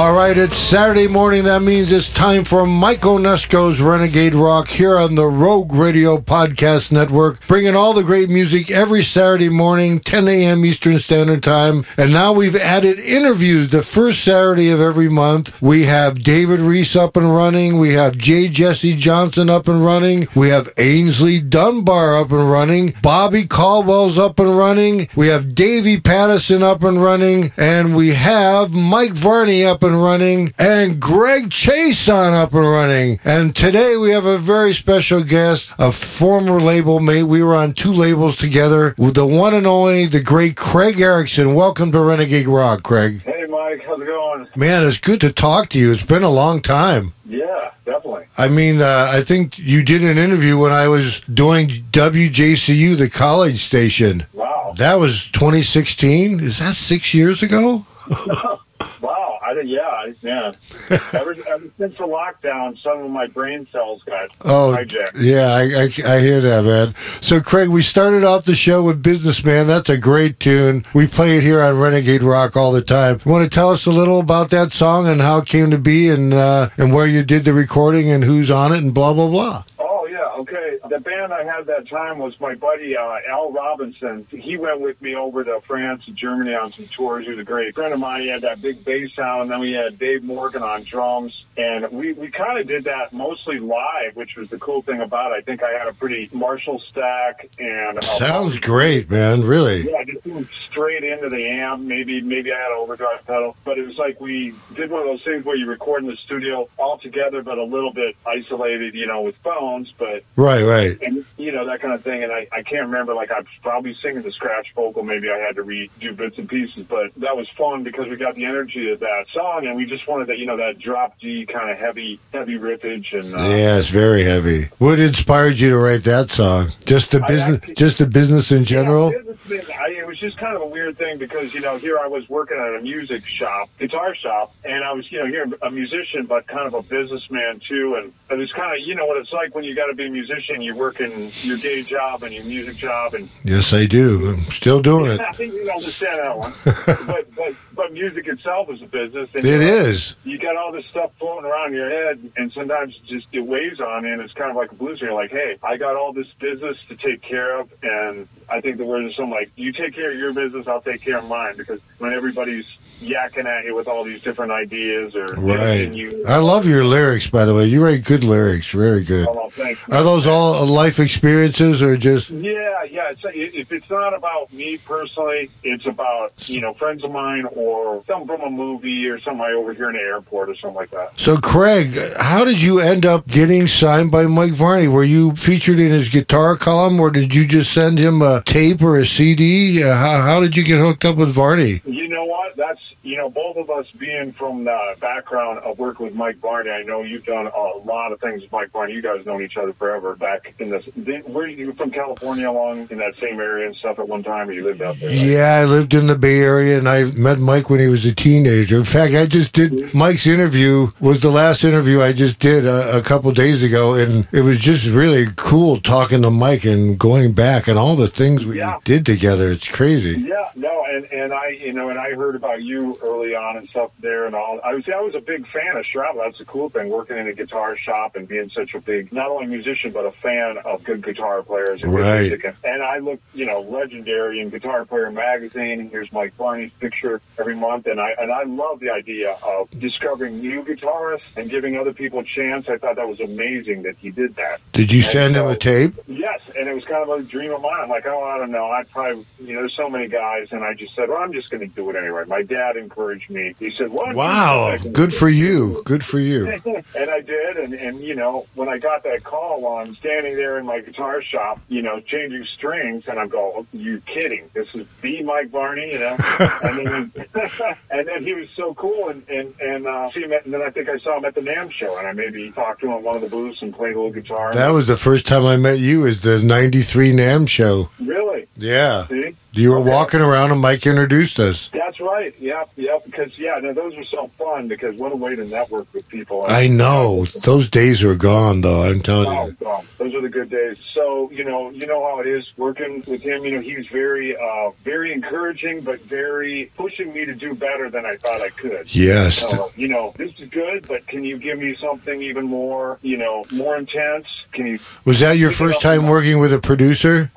All right, it's Saturday morning. That means it's time for Mike Onesko's Renegade Rock here on the Rogue Radio Podcast Network, bringing all the great music every Saturday morning, 10 a.m. Eastern Standard Time. And now we've added interviews the first Saturday of every month. We have David Reese up and running. We have J. Jesse Johnson up and running. We have Aynsley Dunbar up and running. Bobby Caldwell's up and running. We have Davey Pattison up and running. And we have Mike Varney up and running. And Greg Chaisson up and running. And today we have a very special guest, a former label mate. We were on two labels together with the one and only, the great Craig Erickson. Welcome to Renegade Rock, Craig. Hey, Mike, how's it going? Man, it's good to talk to you. It's been a long time. Yeah, definitely. I mean, uh, I think you did an interview when I was doing WJCU, the college station. Wow. That was 2016. Is that six years ago? Wow. I did, yeah, man. ever, ever since the lockdown, some of my brain cells got Oh, hijacked. yeah, I, I, I hear that, man. So, Craig, we started off the show with Businessman. That's a great tune. We play it here on Renegade Rock all the time. You want to tell us a little about that song and how it came to be and, uh, and where you did the recording and who's on it and blah, blah, blah. Oh, yeah, okay. The band I had that time was my buddy uh, Al Robinson. He went with me over to France and Germany on some tours. He was a great friend of mine. He had that big bass sound, and then we had Dave Morgan on drums, and we we kind of did that mostly live, which was the cool thing about it. I think I had a pretty Marshall stack and uh, Sounds great, man. Really. yeah, just doing straight into the amp. Maybe maybe I had an overdrive pedal, but it was like we did one of those things where you record in the studio all together, but a little bit isolated, you know, with phones, but Right, right. And you know that kind of thing. And I I can't remember like I was probably singing the scratch vocal. Maybe I had to redo bits and pieces, but that was fun because we got the energy of that song, and we just wanted that you know that drop D kind of heavy heavy riffage and. Uh, Yeah, it's very heavy. What inspired you to write that song? Just the business, actually- just the business in general. Yeah, it's I, it was just kind of a weird thing because you know here I was working at a music shop, guitar shop, and I was you know here a musician but kind of a businessman too, and it was kind of you know what it's like when you got to be a musician, you work in your day job and your music job, and Yes, I do. I'm still doing it. I think you understand that one. but but but music itself is a business. And It you know, is. You got all this stuff floating around in your head, and sometimes just it weighs on you, and it's kind of like a blues. And you're like, hey, I got all this business to take care of, and I think the words are something like, you take care of your business, I'll take care of mine. Because when everybody's yakking at you with all these different ideas or Right. you, I love your lyrics, by the way. You write good lyrics. Very good. Oh, thanks. Are those all life experiences or just? Yeah, yeah. It's, if it's not about me personally, it's about you know friends of mine or something from a movie or something I overhear in an airport or something like that. So, Craig, how did you end up getting signed by Mike Varney? Were you featured in his guitar column, or did you just send him a tape or a CD? Uh, how, how did you get hooked up with Varney? You know what? That's you know both of us being from the background of working with Mike Varney. I know you've done a lot of things with Mike Varney. You guys known each other forever. Back in this, were you from California along in that same area and stuff at one time, or you lived out there? right? Yeah, I lived in the Bay Area, and I met Mike when he was a teenager. In fact, I just did Mike's interview was the last interview I just did a, a couple days ago, and it was just really cool talking to Mike and going back and all the things we Yeah. did together. It's crazy. Yeah, no, and and I, you know, and I heard about you early on and stuff there, and all. I was, I was a big fan of Shroud. That's the cool thing, working in a guitar shop and being such a big, not only musician but a fan of good guitar players and Right. music. And, and I look, you know, legendary in Guitar Player magazine. Here's Mike Varney's picture every month, and I and I love the idea of discovering new guitarists and giving other people a chance. I thought that was amazing that he did that. Did you send him a tape? Yes, and it was kind of a dream of mine. I'm like, oh, I don't know. I probably, you know, there's so many guys, and I just said, well, I'm just going to do it anyway. My dad encouraged me. He said, "What? Wow, good for you. Good for you. and I did, and and you know, when I got that call while I'm standing there in my guitar shop, you know, changing strings, and I'm going, oh, "You kidding? This is B Mike Varney," you know. and then and then he was so cool, and and and uh, see him at, and then I think I saw him at the NAMM show, and I maybe talked to him at one of the booths and played a little guitar. That was the first time I met you. Is the '93 NAMM show? really. Yeah, See? You were Okay. walking around and Mike introduced us. That's right. Yep, yep. Because yeah, no, those are so fun. Because what a way to network with people. I know those days are gone, though. I'm telling Oh, you. God. those are the good days. So you know, you know how it is working with him. You know, he was very, uh, very encouraging, but very pushing me to do better than I thought I could. Yes. So, you know, this is good, but can you give me something even more, you know, more intense? Can you Was that your first time working with a producer?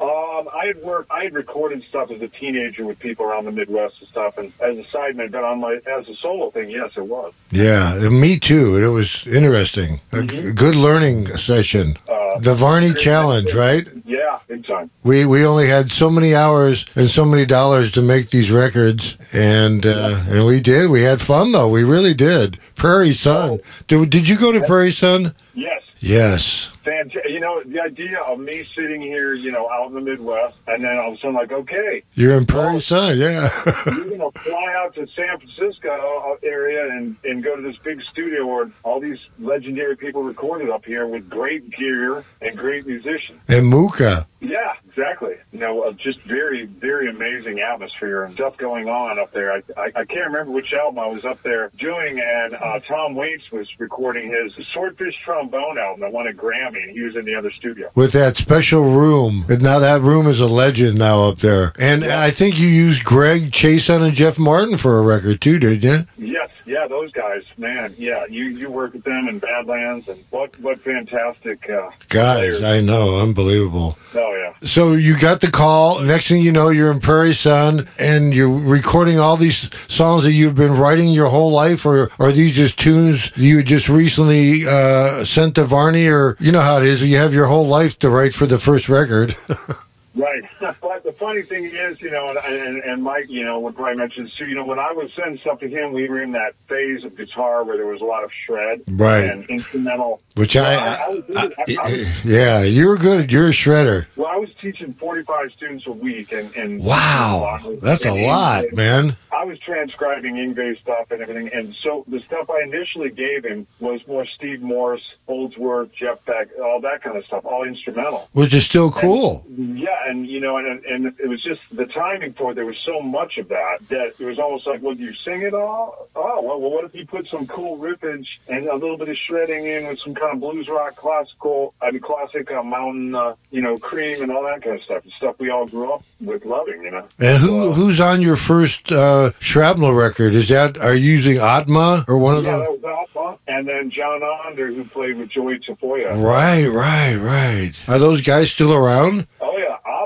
I had worked, I had recorded stuff as a teenager with people around the Midwest and stuff, and as a sideman, but on my as a solo thing, yes, it was. Yeah, me too. It was interesting. A g- good learning session. Uh, The Varney Challenge, right? yeah, big time. We we only had so many hours and so many dollars to make these records, and uh, and we did. We had fun though. We really did. Prairie Sun. Did, did you go to Prairie Sun? Yes. Yes. Fantastic. You know, the idea of me sitting here, you know, out in the Midwest, and then all of a sudden, like, okay, You're in Prairie Sun. Yeah. you're going to fly out to San Francisco area and, and go to this big studio where all these legendary people recorded up here with great gear and great musicians. and Muka. Yeah, exactly. You know, uh, just very, very amazing atmosphere and stuff going on up there. I, I, I can't remember which album I was up there doing, and uh, Tom Waits was recording his Swordfish trombone album that won a Grammy, and he was in the other studio. with that special room. And now that room is a legend now up there. And I think you used Greg Chaisson and Jeff Martin for a record too, didn't you? Yes, Yeah, those guys, man. Yeah, you you work with them in Badlands, and what what fantastic uh, Guys, players. I know, unbelievable. Oh yeah. So you got the call. Next thing you know, you're in Prairie Sun, and you're recording all these songs that you've been writing your whole life, or are these just tunes you just recently uh, sent to Varney, or you know how it is, you have your whole life to write for the first record. Right. but the funny thing is, you know, and, and, and Mike, you know, would probably mention too, you know, when I was sending stuff to him, we were in that phase of guitar where there was a lot of shred Right. and instrumental. Which I, I- I I- I yeah, you're good. You're a shredder. Well, I was teaching 45 students a week, and, and Wow, that's a lot, man. I was transcribing Yngwie stuff and everything, and so the stuff I initially gave him was more Steve Morse, Holdsworth, Jeff Beck, all that kind of stuff, all instrumental. Which is still cool. Yeah, and you know, and and it was just the timing for it. There was so much of that that it was almost like, well, do you sing it all? Oh, well, well, what if you put some cool riffage and a little bit of shredding in with some kind of blues rock, classical, I mean, classic uh, mountain, uh, you know, cream and all that kind of stuff. The stuff we all grew up with loving, you know. And who who's on your first uh, shrapnel record? Is that are you using Atma or one of Yeah, them? that was Alpha, and then John Onder, who played with Joey Tafolla. Right, right, right. Are those guys still around? Oh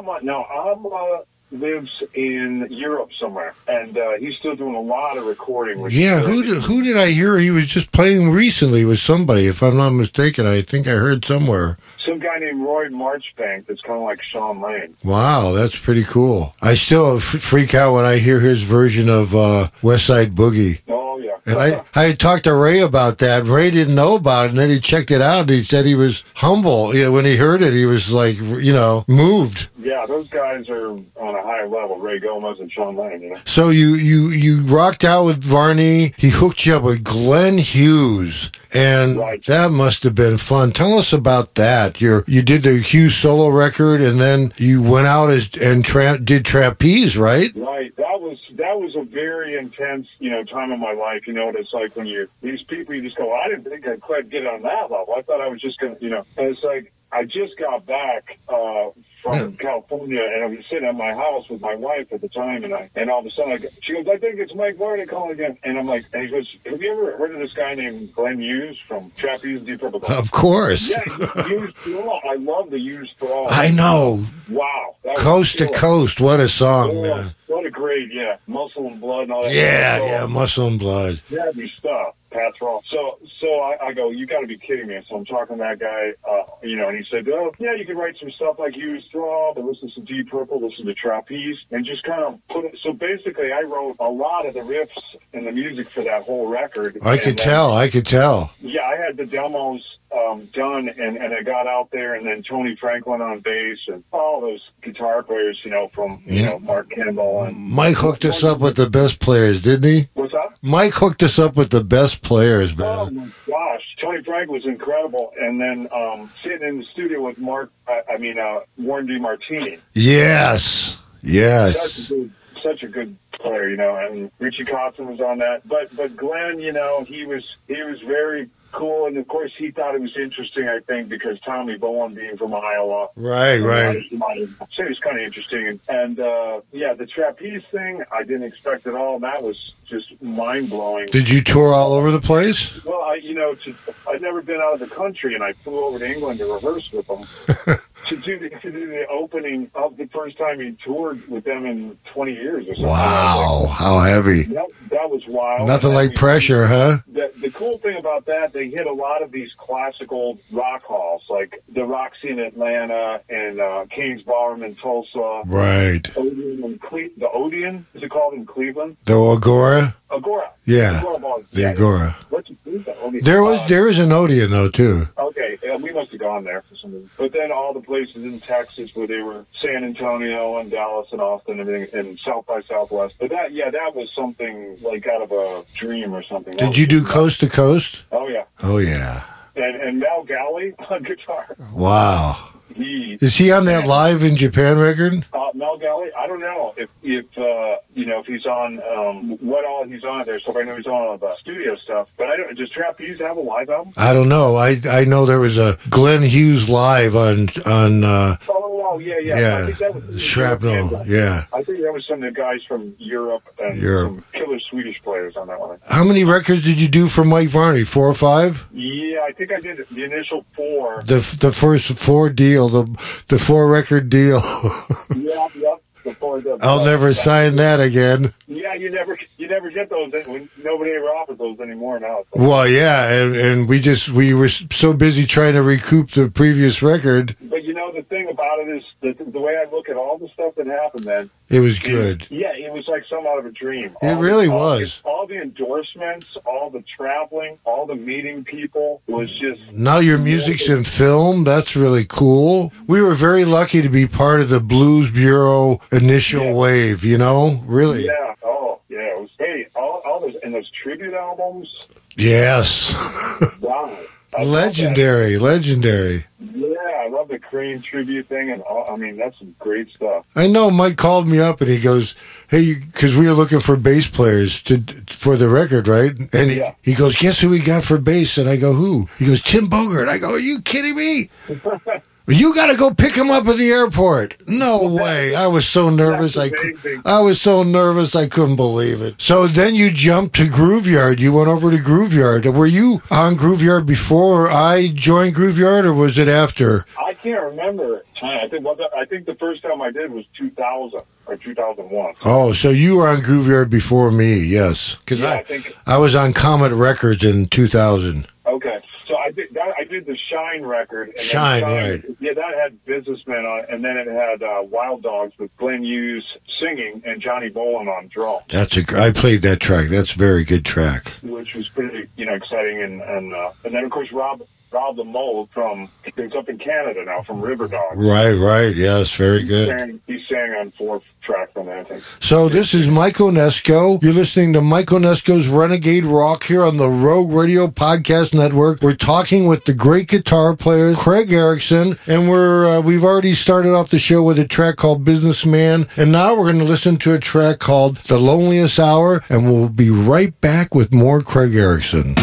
Alma. Now Alma lives in Europe somewhere, and uh, he's still doing a lot of recording. With Yeah, who did, who did I hear he was just playing recently with somebody? If I'm not mistaken, I think I heard somewhere. Some guy named Roy Marchbank that's kind of like Shawn Lane. Wow, that's pretty cool. I still f- freak out when I hear his version of uh, West Side Boogie. Oh. And I, I talked to Ray about that. Ray didn't know about it, and then he checked it out. And he said he was humble. Yeah, when he heard it, he was like, you know, moved. yeah, those guys are on a high level. Ray Gomez and Shawn Lane. You know. So you you you rocked out with Varney. He hooked you up with Glenn Hughes, and Right. that must have been fun. Tell us about that. You you did the Hughes solo record, and then you went out as and tra- did trapeze, right? Right. That was that was a very intense, you know, time of my life. You know what it's like when you these people you just go, I didn't think I'd quite get on that level. I thought I was just gonna you know and it's like I just got back uh from Yeah. California and I was sitting at my house with my wife at the time and I and all of a sudden I go, she goes, I think it's Mike Varney calling again and I'm like and he goes, Have you ever heard of this guy named Glenn Hughes from Trapeze Deep Purple? Of course. yeah, Hughes/Thrall. I love the Hughes/Thrall. I know. Wow. Coast to coast. What a song, Oh, man. What a great, yeah, muscle and blood and all that. Yeah, yeah, muscle and blood. heavy stuff. Pat Thrall. So, so I, I go, you got to be kidding me. So I'm talking to that guy, uh, you know, and he said, oh, yeah, you can write some stuff like Hughes/Thrall, and listen to Deep Purple, listen to Trapeze, and just kind of put it. So basically, I wrote a lot of the riffs and the music for that whole record. I could then- tell. I could tell. yeah, I had the demos um, done, and, and I got out there, and then Tony Franklin on bass, and all those guitar players, you know, from you Yeah. know Mark Campbell and Mike hooked us up with the best players, didn't he? what's up? Mike hooked us up with the best players, man. Oh my gosh, Tony Frank was incredible, and then um, sitting in the studio with Mark, I, I mean uh, Warren DeMartini, Yes. Yes. such a good player, you know, and Richie Kotzen was on that, but but Glenn, you know, he was he was very cool, and of course he thought it was interesting, I think, because Tommy Bolin being from Iowa. Right, right. So it was kind of interesting. And, uh, yeah, the trapeze thing, I didn't expect at all. That was just mind blowing. Did you tour all over the place? Well, I, you know, to, I'd never been out of the country, and I flew over to England to rehearse with them to do the, to do the opening of the first time he toured with them in 20 years or something. Wow, how heavy. That, that was wild. Nothing like we- pressure, huh? the, the cool thing about that, they hit a lot of these classical rock halls, like the Roxy in Atlanta and uh, Cain's Ballroom in Tulsa. Right. Odeon in Cle- the Odeon is it called in Cleveland? The Agora? Agora. Yeah, Agora the. Agora. What's it, who's that? Odeon? There was there is an Odeon though too. Okay, yeah, we must have gone there for some reason. But then all the places in Texas where they were San Antonio and Dallas and Austin and everything, and South by Southwest. But that, yeah, that was something like out of a dream or something. Did you do coast to coast? Oh yeah, Oh yeah. and and Mel Galley on guitar. Wow. He Is he on that live in Japan record? uh, Mel Galley. I don't know if if uh, you know if he's on um, what all he's on there. So I know he's on all the studio stuff. But I don't. Does Trapeze have a live album? I don't know. I I know there was a Glenn Hughes live on on uh, Oh, Oh yeah, yeah. I Yeah, think that was shrapnel. Yeah. I think that was some of the guys from Europe and Europe. some killer Swedish players on that one. How many records did you do for Mike Varney? Four or five? Yeah, I think I did the initial four. The the first four deal, the the four record deal. yeah. Before the, I'll never sign that again. Yeah, you never you never get those. Nobody ever offers those anymore now. So. Well, yeah, and, and we just we were so busy trying to recoup the previous record. But you know the thing about it is the, the way I look at all the stuff that happened then. It was good. Yeah, it was like some out of a dream. It All really the, all was. The, all the endorsements, all the traveling, all the meeting people was just Now your music's in film. That's really cool. We were very lucky to be part of the Blues Bureau initial Yeah. wave. You know, really. yeah. Oh yeah, it was. Hey, all, all those and those tribute albums. Yes. Wow. I legendary, legendary. Love the Crane tribute thing, and all, I mean that's some great stuff. I know Mike called me up and he goes, "Hey, because we were looking for bass players to for the record, right?" And he, Yeah. he goes, "Guess who we got for bass?" And I go, "Who?" He goes, "Tim Bogert." I go, "Are you kidding me?" You got to go pick him up at the airport. No way. I was so nervous. I, That's cou- amazing. I was so nervous. I couldn't believe it. So then you jumped to Grooveyard. You went over to Grooveyard. Were you on Grooveyard before I joined Grooveyard or was it after? I can't remember. I think I think the first time I did was 2000 or 2001. Oh, so you were on Grooveyard before me, yes. Because Yeah, I, I think I was on Comet Records in 2000. okay. So I did that. I did the Shine record. And then Shine, right. Yeah, that had Businessmen on, it, and then it had uh, Wild Dogs with Glenn Hughes singing and Johnny Bolin on drum, That's a. I played that track. That's a very good track. which was pretty you know exciting. And and uh, and then of course Rob Rob Lamothe from he's up in Canada now from Riverdogs. Right, right. Yes, very He good. sang, he sang on four tracks on that. I think. So this is Mike Onesko. You're listening to Mike Onesko's Renegade Rock here on the Rogue Radio Podcast Network. We're talking with the great guitar player Craig Erickson, and we're uh, we've already started off the show with a track called Businessman, and now we're going to listen to a track called The Loneliest Hour, and we'll be right back with more Craig Erickson.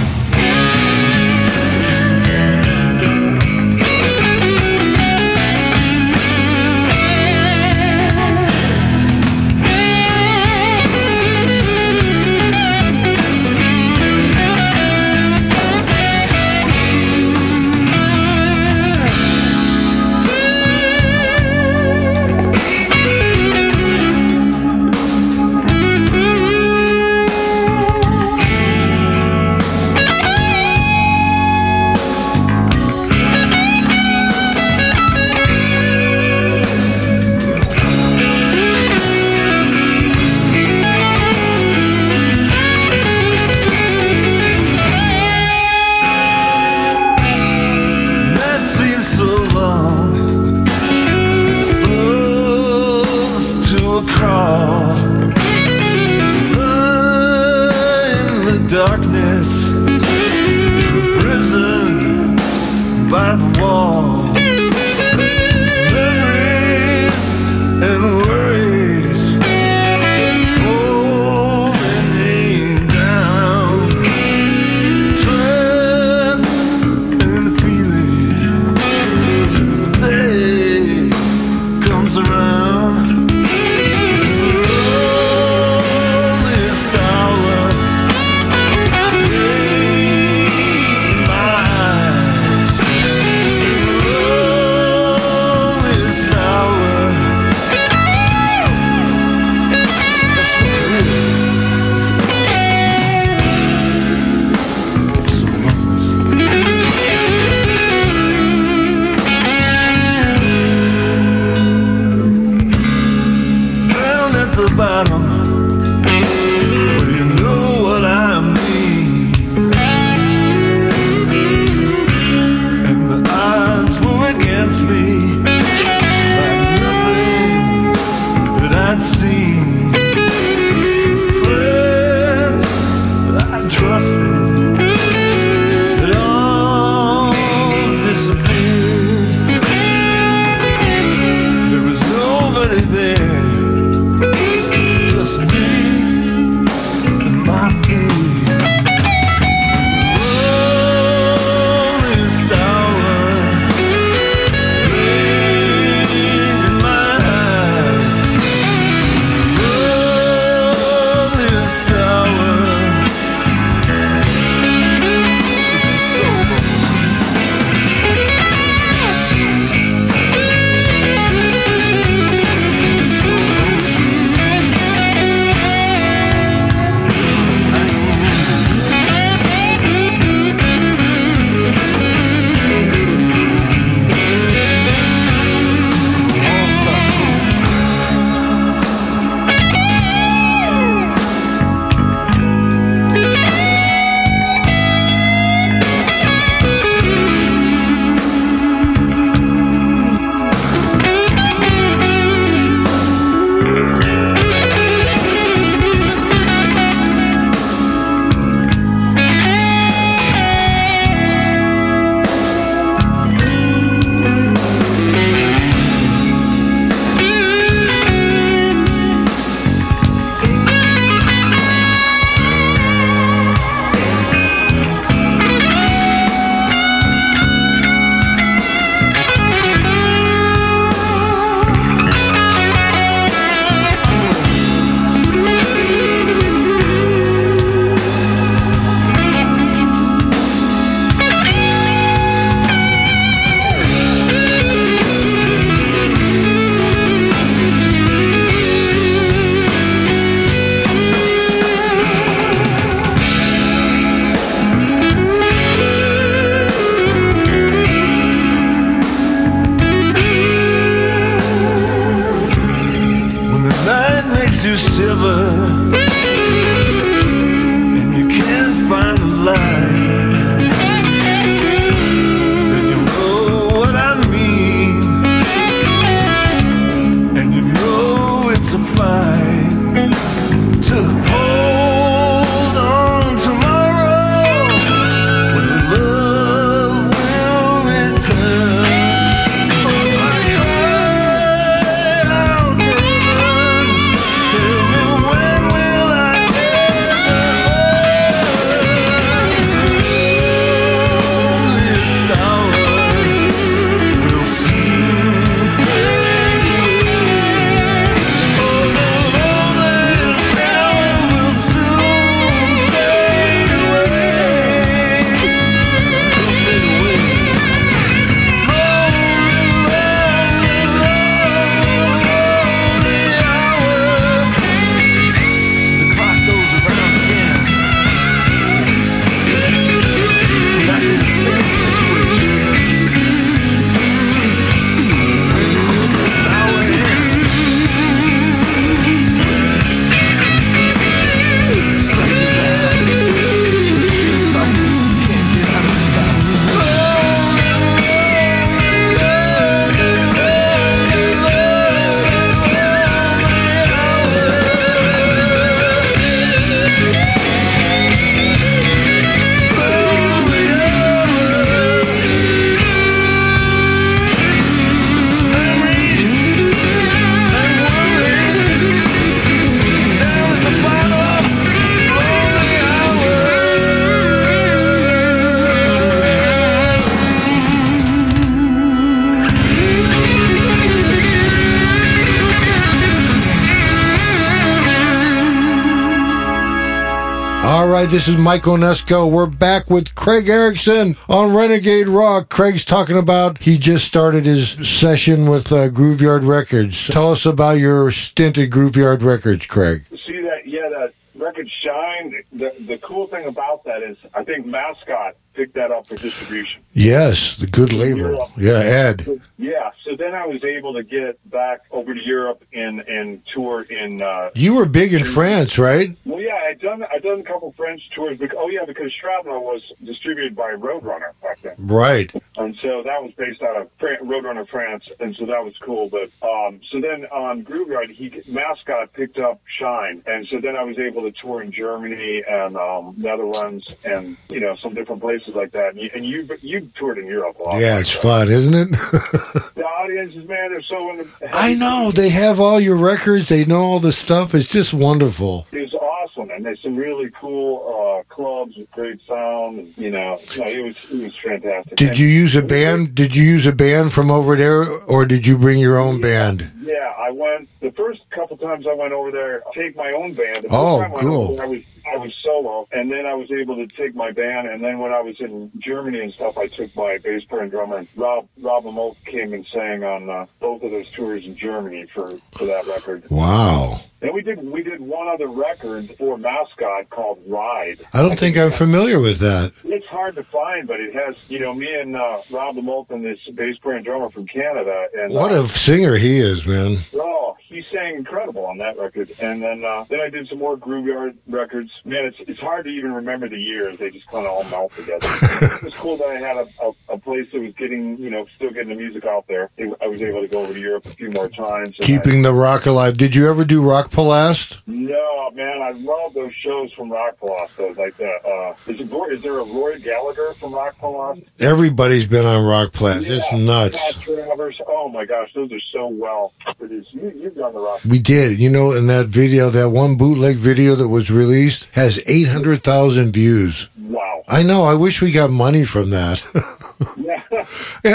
Right, this is Mike Onesko. We're back with Craig Erickson on Renegade Rock. Craig's talking about he just started his session with uh, Grooveyard Records. Tell us about your stint at Grooveyard Records, Craig. See that? Yeah, that record Shine. The the cool thing about that is, I think Mascot picked that up for distribution. Yes, the good label. Yeah, Ed. Yeah. So then I was able to get back over to Europe and and tour in. Uh, You were big in France, right? well, yeah, I done I done a couple French tours. Because, oh yeah, because Shrapnel was distributed by Roadrunner back then. Right. And so that was based out of Fran- Roadrunner France, and so that was cool. But um, so then on Grooveyard, he mascot picked up Shine, and so then I was able to tour in Germany and um, Netherlands, and you know some different places like that. And you and you, you toured in Europe a lot. Yeah, it's fun, isn't it? The man, they're so in the. I know. They have all your records. They know all the stuff. It's just wonderful. It was awesome, and there's some really cool uh, clubs with great sound. And, you know, no, it was it was fantastic. Did you use a band? Did you use a band from over there, or did you bring your own band? Yeah, I went the first couple times I went over there. Take my own band. The Oh, I cool. over there, I was I was solo, and then I was able to take my band. And then when I was in Germany and stuff, I took my bass player and drummer. And Rob Rob Lamothe came and sang on uh, both of those tours in Germany for for that record. Wow. And we did we did one other record for Mascot called Ride. I don't think I'm familiar with that. It's hard to find, but it has, you know, me and uh, Rob Lamothe and this bass player and drummer from Canada. And What uh, a singer he is, man. Oh, he sang incredible on that record, and then uh, then I did some more Grooveyard records. Man, it's it's hard to even remember the years; they just kind of all melt together. it was cool that I had a, a, a place that was getting, you know, still getting the music out there. I was able to go over to Europe a few more times. Keeping the rock alive. Did you ever do Rock Palast? No, man, I love those shows from Rock Palast. Those like the uh, is, it, is there a Rory Gallagher from Rock Palast? Everybody's been on Rock Palast. It's nuts. Pat Travers. Oh my gosh, those are so well produced. You, you've done the Rock. We did. You know, in that video, that one bootleg video that was released has 800,000 views. Wow. I know. I wish we got money from that. Yeah.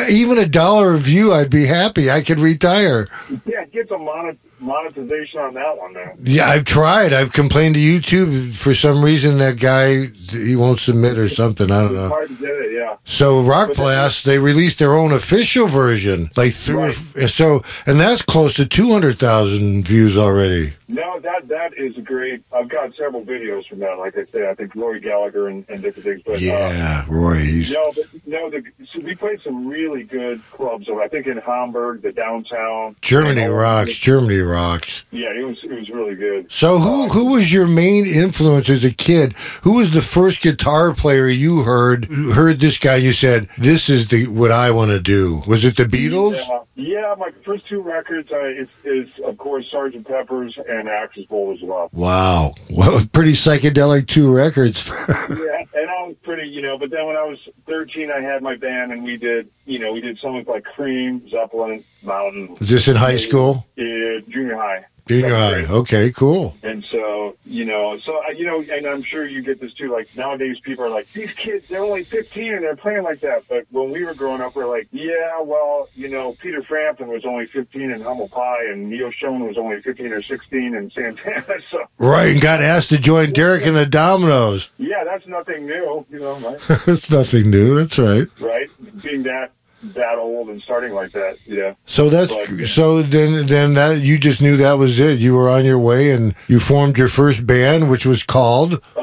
Even a dollar a view, I'd be happy. I could retire. Yeah, get some monet- monetization on that one, man. Yeah, I've tried. I've complained to YouTube for some reason. That guy he won't submit or something. I don't It's know. hard to get it, yeah. So Rock Palast, they released their own official version, like through. So, and that's close to two hundred thousand views already. No, that that is a great. I've got several videos from that. Like I say, I think Rory Gallagher and, and different things. But uh, Yeah, Roy. He's, no, but no. The, so we played some really good clubs. I think in Hamburg, the downtown. Germany And all- rocks. Germany rocks. Yeah, it was it was really good. So who who was your main influence as a kid? Who was the first guitar player you heard heard this guy? You said this is the what I want to do. Was it the Beatles? Yeah, yeah. My first two records is, is of course Sergeant Pepper's and Axis: Bold as Love. Wow, well, pretty psychedelic two records. yeah, and I was pretty, you know. But then when I was 13, I had my band, and we did, you know, we did songs like Cream, Zeppelin, Mountain, Just in high school? uh, junior high. High. Okay, cool. And so, you know, so I- you know, and I'm sure you get this too. Like nowadays, people are like, these kids, they're only 15 and they're playing like that. But when we were growing up, we're like, yeah, well, you know, Peter Frampton was only 15 in Humble Pie, and Neal Schon was only 15 or 16 in Santana. So Right, and got asked to join Derek and the Dominoes. yeah, that's nothing new, you know, right? That's nothing new. That's right. right? Being that that old and starting like that, yeah. So that's But- so then then that you just knew that was it. You were on your way and you formed your first band, which was called Uh,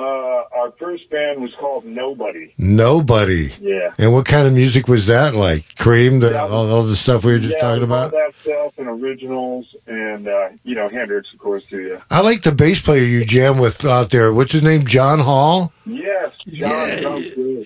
our first band was called Nobody. Nobody. Yeah. And what kind of music was that like? Cream, the, Yeah. all, all the stuff we were just yeah, talking all about? that stuff and originals and uh, you know Hendrix, of course, too. Yeah. I like the bass player you jam with out there. What's his name? John Hall? John. Yeah.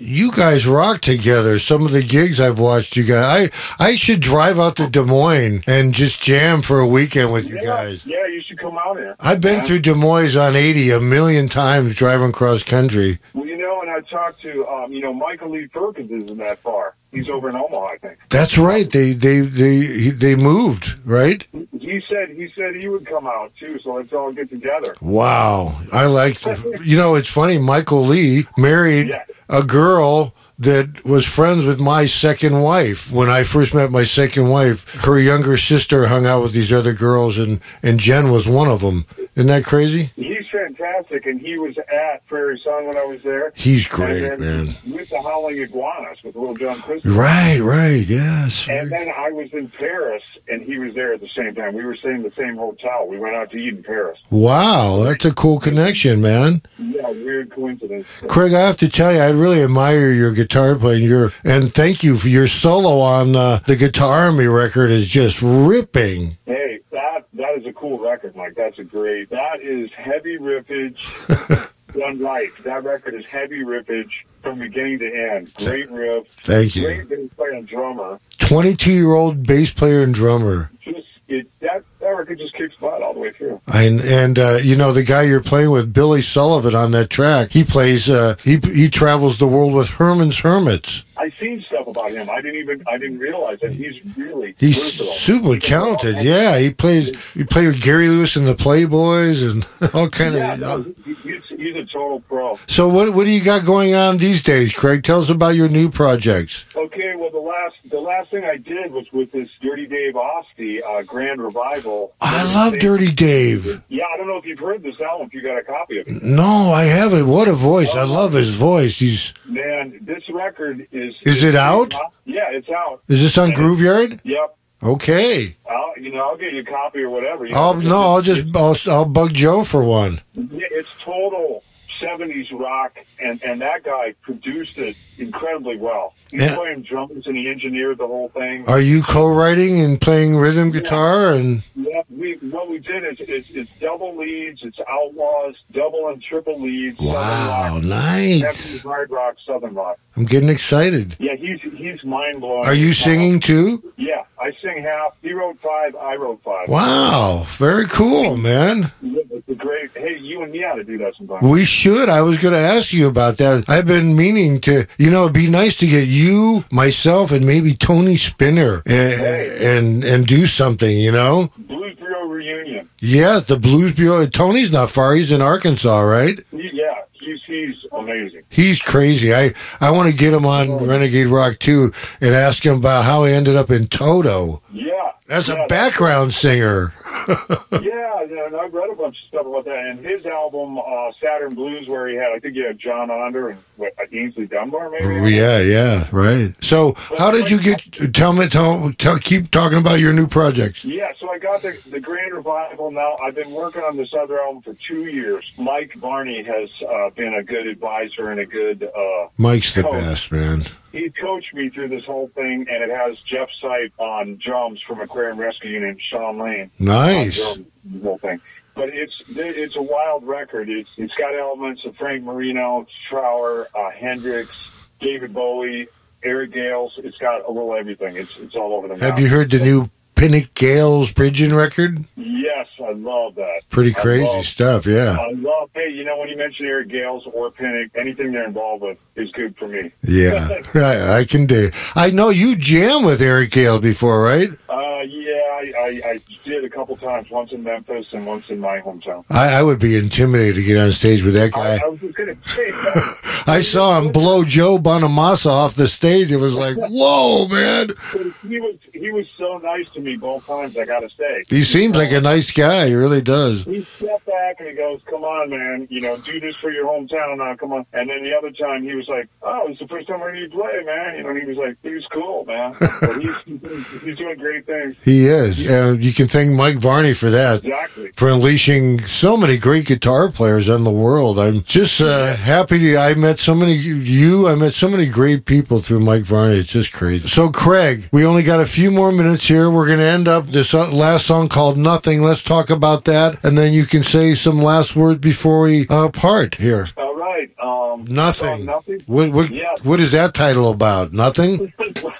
You guys rock together. Some of the gigs I've watched you guys. I, I should drive out to Des Moines and just jam for a weekend with you yeah, guys. yeah, you should come out here. I've been Yeah. through Des Moines on 80 a million times driving cross country. Well, you know, and I talked to, um, you know, Michael Lee Perkins isn't that far. He's over in Omaha, I think. That's right. They they they they moved, right? He said he said he would come out too, so let's all get together. Wow. I like you know, it's funny. Michael Lee married Yeah. a girl that was friends with my second wife. When I first met my second wife, her younger sister hung out with these other girls, and, and Jen was one of them. Isn't that crazy? He's fantastic, and he was at Prairie Sun when I was there. He's great, man. With the Howling Iguanas with Little John Christopher. Right, right, yes. And then I was in Paris, and he was there at the same time. We were staying in the same hotel. We went out to eat in Paris. Wow, that's a cool connection, man. Yeah, weird coincidence. Craig, I have to tell you, I really admire your guitar playing. Your and thank you for your solo on uh, the Guitar Army record is just ripping that that is a cool record, Mike. That's a great. That is heavy riffage done right. That record is heavy riffage from beginning to end. Great riff. Thank you. Great bass player and drummer. 22 year old bass player and drummer. Just it that that record just kicks butt all the way through. And and uh, you know the guy you're playing with, Billy Sullivan, on that track. He plays. Uh, he he travels the world with Herman's Hermits. I seen stuff about him. I didn't even I didn't realize that he's really He's versatile. super talented. Yeah, he plays. He played with Gary Lewis and the Playboys and all kind Yeah, of. no, he's, he's a total pro. So what what do you got going on these days, Craig? Tell us about your new projects. Okay, last the last thing I did was with this Dirty Dave Osti uh, Grand Revival. I love Dirty Dave. Yeah, I don't know if you've heard this album. If you got a copy of it, No, I haven't. What a voice! I love his voice. He's man, this record is. Is it out? Yeah, it's out. is this on Grooveyard? Yep. Okay. I'll, you know, I'll get you a copy or whatever. You I'll no, I'll just I'll, I'll bug Joe for one. Yeah, it's total '70s rock, and and that guy produced it incredibly well. He's Yeah. playing drums and he engineered the whole thing. Are you co-writing and playing rhythm guitar and Yeah, we what we did is it's, it's double leads, it's outlaws, double and triple leads. wow, rock, nice. hard rock, southern rock. I'm getting excited. Yeah, he's he's mind blowing. Are you singing too? Yeah, I sing half. He wrote five. I wrote five. Wow, very cool, man. It's a great. Hey, you and me ought to do that sometime. We should. I was going to ask you about that. I've been meaning to. You know, it'd be nice to get you, myself, and maybe Tony Spinner and and, and do something. You know. Blues Bureau reunion. Yeah, the Blues Bureau. Tony's not far. He's in Arkansas, right? Yeah, he's he's amazing. He's crazy. I, I want to get him on Renegade Rock too and ask him about how he ended up in Toto. Yeah, As yeah, a background singer. Yeah, yeah, and I've read a bunch of stuff about that. And his album, uh, Saturn Blues, where he had, I think he had John Onder and what, uh, Aynsley Dunbar, maybe. Yeah, yeah, right. So, how did you get? Tell me, tell, tell, keep talking about your new projects. Yeah, so I got the the Grand Revival. Now I've been working on this other album for two years. Mike Varney has uh, been a good advisor and a good. Uh, Mike's the Oh. best, man. he coached me through this whole thing, and it has Jeff Sipe on drums from Aquarium Rescue Unit, Shawn Lane. Nice. The whole thing. But it's it's a wild record. It's it's got elements of Frank Marino, Trower, uh, Hendrix, David Bowie, Eric Gales. It's got a little everything. It's it's all over the map. Have you heard the new Pinnick Gales Pridgen record? Yes, I love that. Pretty I crazy love- stuff, yeah. I love. Hey, you know when you mention Eric Gales or Pinnick, anything they're involved with is good for me. Yeah, I, I can do. I know you jam with Eric Gales before, right? Uh, yeah, I, I, I did a couple times. Once in Memphis and once in my hometown. I, I would be intimidated to get on stage with that guy. I was just gonna say. I saw him blow Joe Bonamassa off the stage. It was like, whoa, man. he was he was so nice to me both times. I gotta say. He seems like a nice guy. He really does. He stepped back and he goes, "Come on, man. You know, do this for your hometown now. Come on." And then the other time, he was like, "Oh, it's the first time I heard you play, man." You know, he was like, "He was cool, man. But he's, he's he's doing great things." He is. and you can thank Mike Varney for that. Exactly. For unleashing so many great guitar players in the world. I'm just uh, happy to, I met so many, you, I met so many great people through Mike Varney. It's just crazy. So, Craig, we only got a few more minutes here. We're going to end up this last song called Nothing. Let's talk about that. And then you can say some last words before we uh, part here. All right. Um, Nothing. uh, nothing. What, what, Yes. what is that title about? Nothing?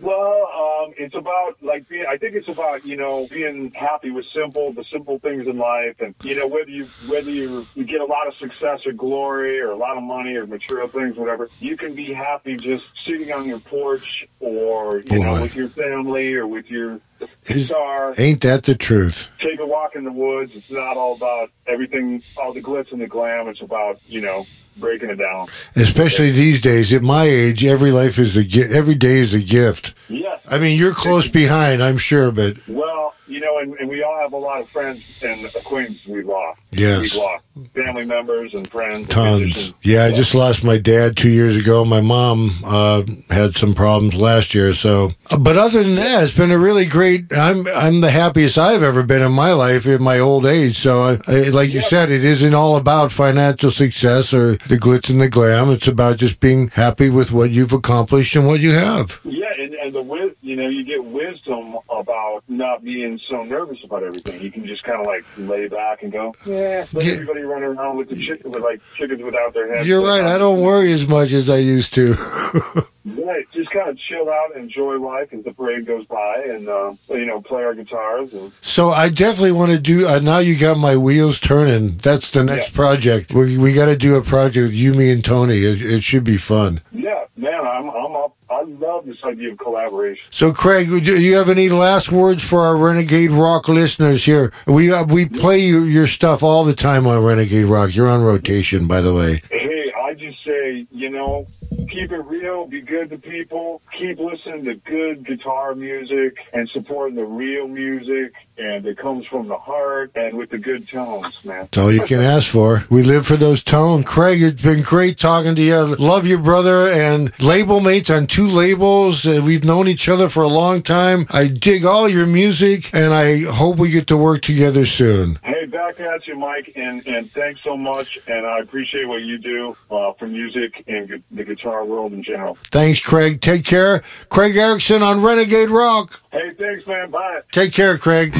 well, um, it's about like being. I think it's about you know being happy with simple, the simple things in life, and you know whether you whether you you get a lot of success or glory or a lot of money or material things, whatever. You can be happy just sitting on your porch or you know with your family or with your Is- guitar. Ain't that the truth? Take a walk in the woods. It's not all about everything, all the glitz and the glam. It's about you know breaking it down. Especially these days, at my age, every life is a gi- every day is a gift. Yes. I mean, you're close behind, I'm sure, but Well, you know, and, and we all have a lot of friends and acquaintances we've lost. Yes. We've lost family members and friends. tons. musicians. Yeah, I just lost my dad two years ago. My mom uh, had some problems last year, so. But other than that, it's been a really great. I'm I'm the happiest I've ever been in my life in my old age. So, I, I, like you said, it isn't all about financial success or the glitz and the glam. It's about just being happy with what you've accomplished and what you have. Yeah, and, and the wis- you know, you get wisdom about not being so nervous about everything. You can just kind of like lay back and go, yeah, let Yeah. everybody run around with the chicken with like chickens without their heads. You're right. I don't worry as much as I used to. Right, just kind of chill out, enjoy life as the parade goes by, and uh, you know, play our guitars and So I definitely want to do. Uh, now you got my wheels turning. That's the next Yeah. project. We we got to do a project with you, me, and Tony. It, it should be fun. yeah, man, I'm I'm up. I love this idea of collaboration. So Craig, do you have any last words for our Renegade Rock listeners here? We uh, we play your, your stuff all the time on Renegade Rock. You're on rotation, by the way. Hey, I just say, you know, keep it real, be good to people, keep listening to good guitar music and supporting the real music and it comes from the heart and with the good tones, man. That's all you can ask for. We live for those tones. Craig, it's been great talking to you. Love your brother and label mates on two labels. Uh, we've known each other for a long time. I dig all your music, and I hope we get to work together soon. Hey, back at you, Mike, and, and thanks so much. And I appreciate what you do uh, for music and gu- the guitar world in general. Thanks, Craig. Take care. Craig Erickson on Renegade Rock. Hey, thanks, man. Bye. Take care, Craig.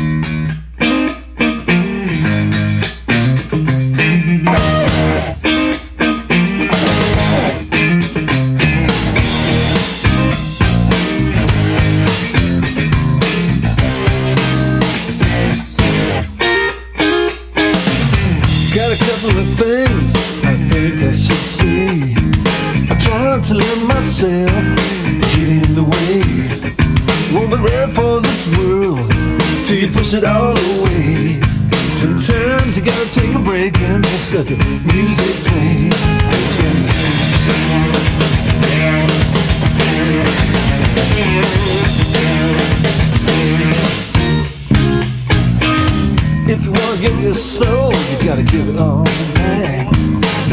Got Ready for this world till you push it all away. Sometimes you gotta take a break and just let the music play. That's. If you wanna get your soul, you gotta give it all back.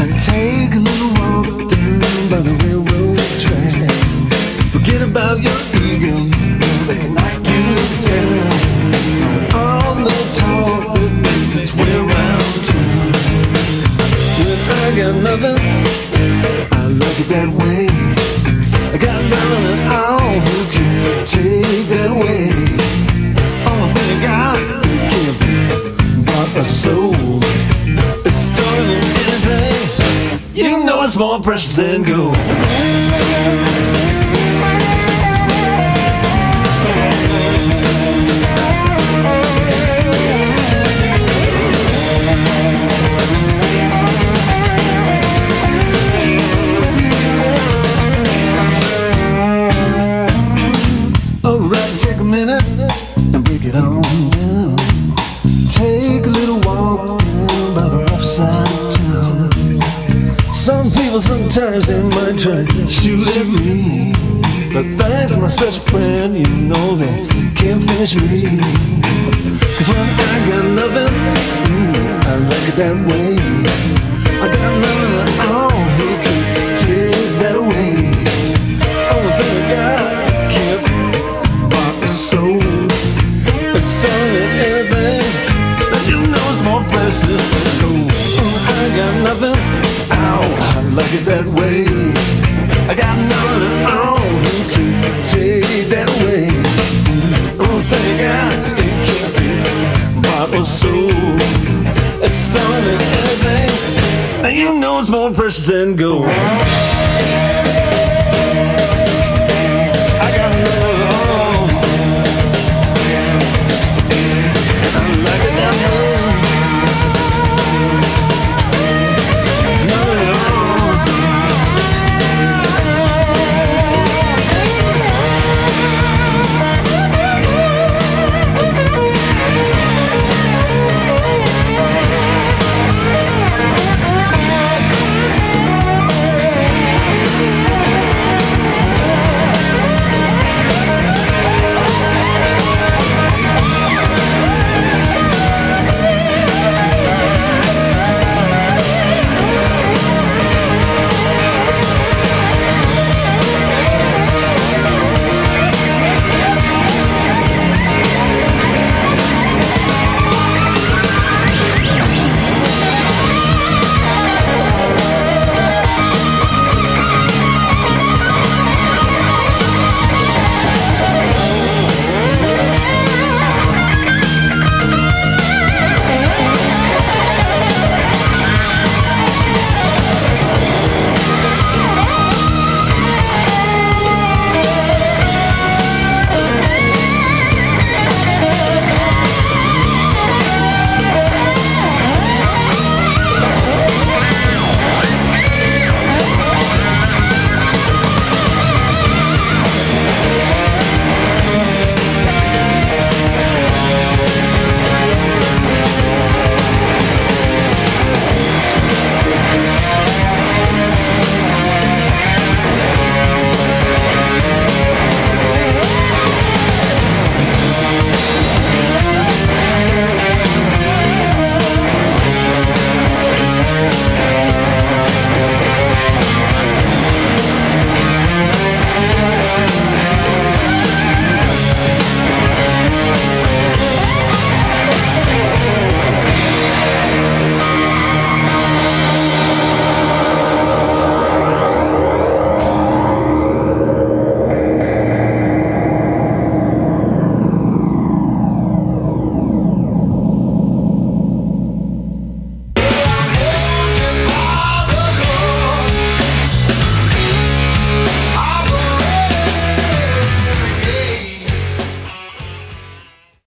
And take a little walk down by the railroad track. Forget about your ego, more precious than gold. Sometimes they might try to shoot at me. But thanks to my special friend, you know they can't finish me. Cause when I got nothing, mm, I like it that way. I got nothing at it that way. I got none at all who can take that away. Oh, thank God, it can't be bought or sold. It's stolen everything. Now you know it's more precious than gold.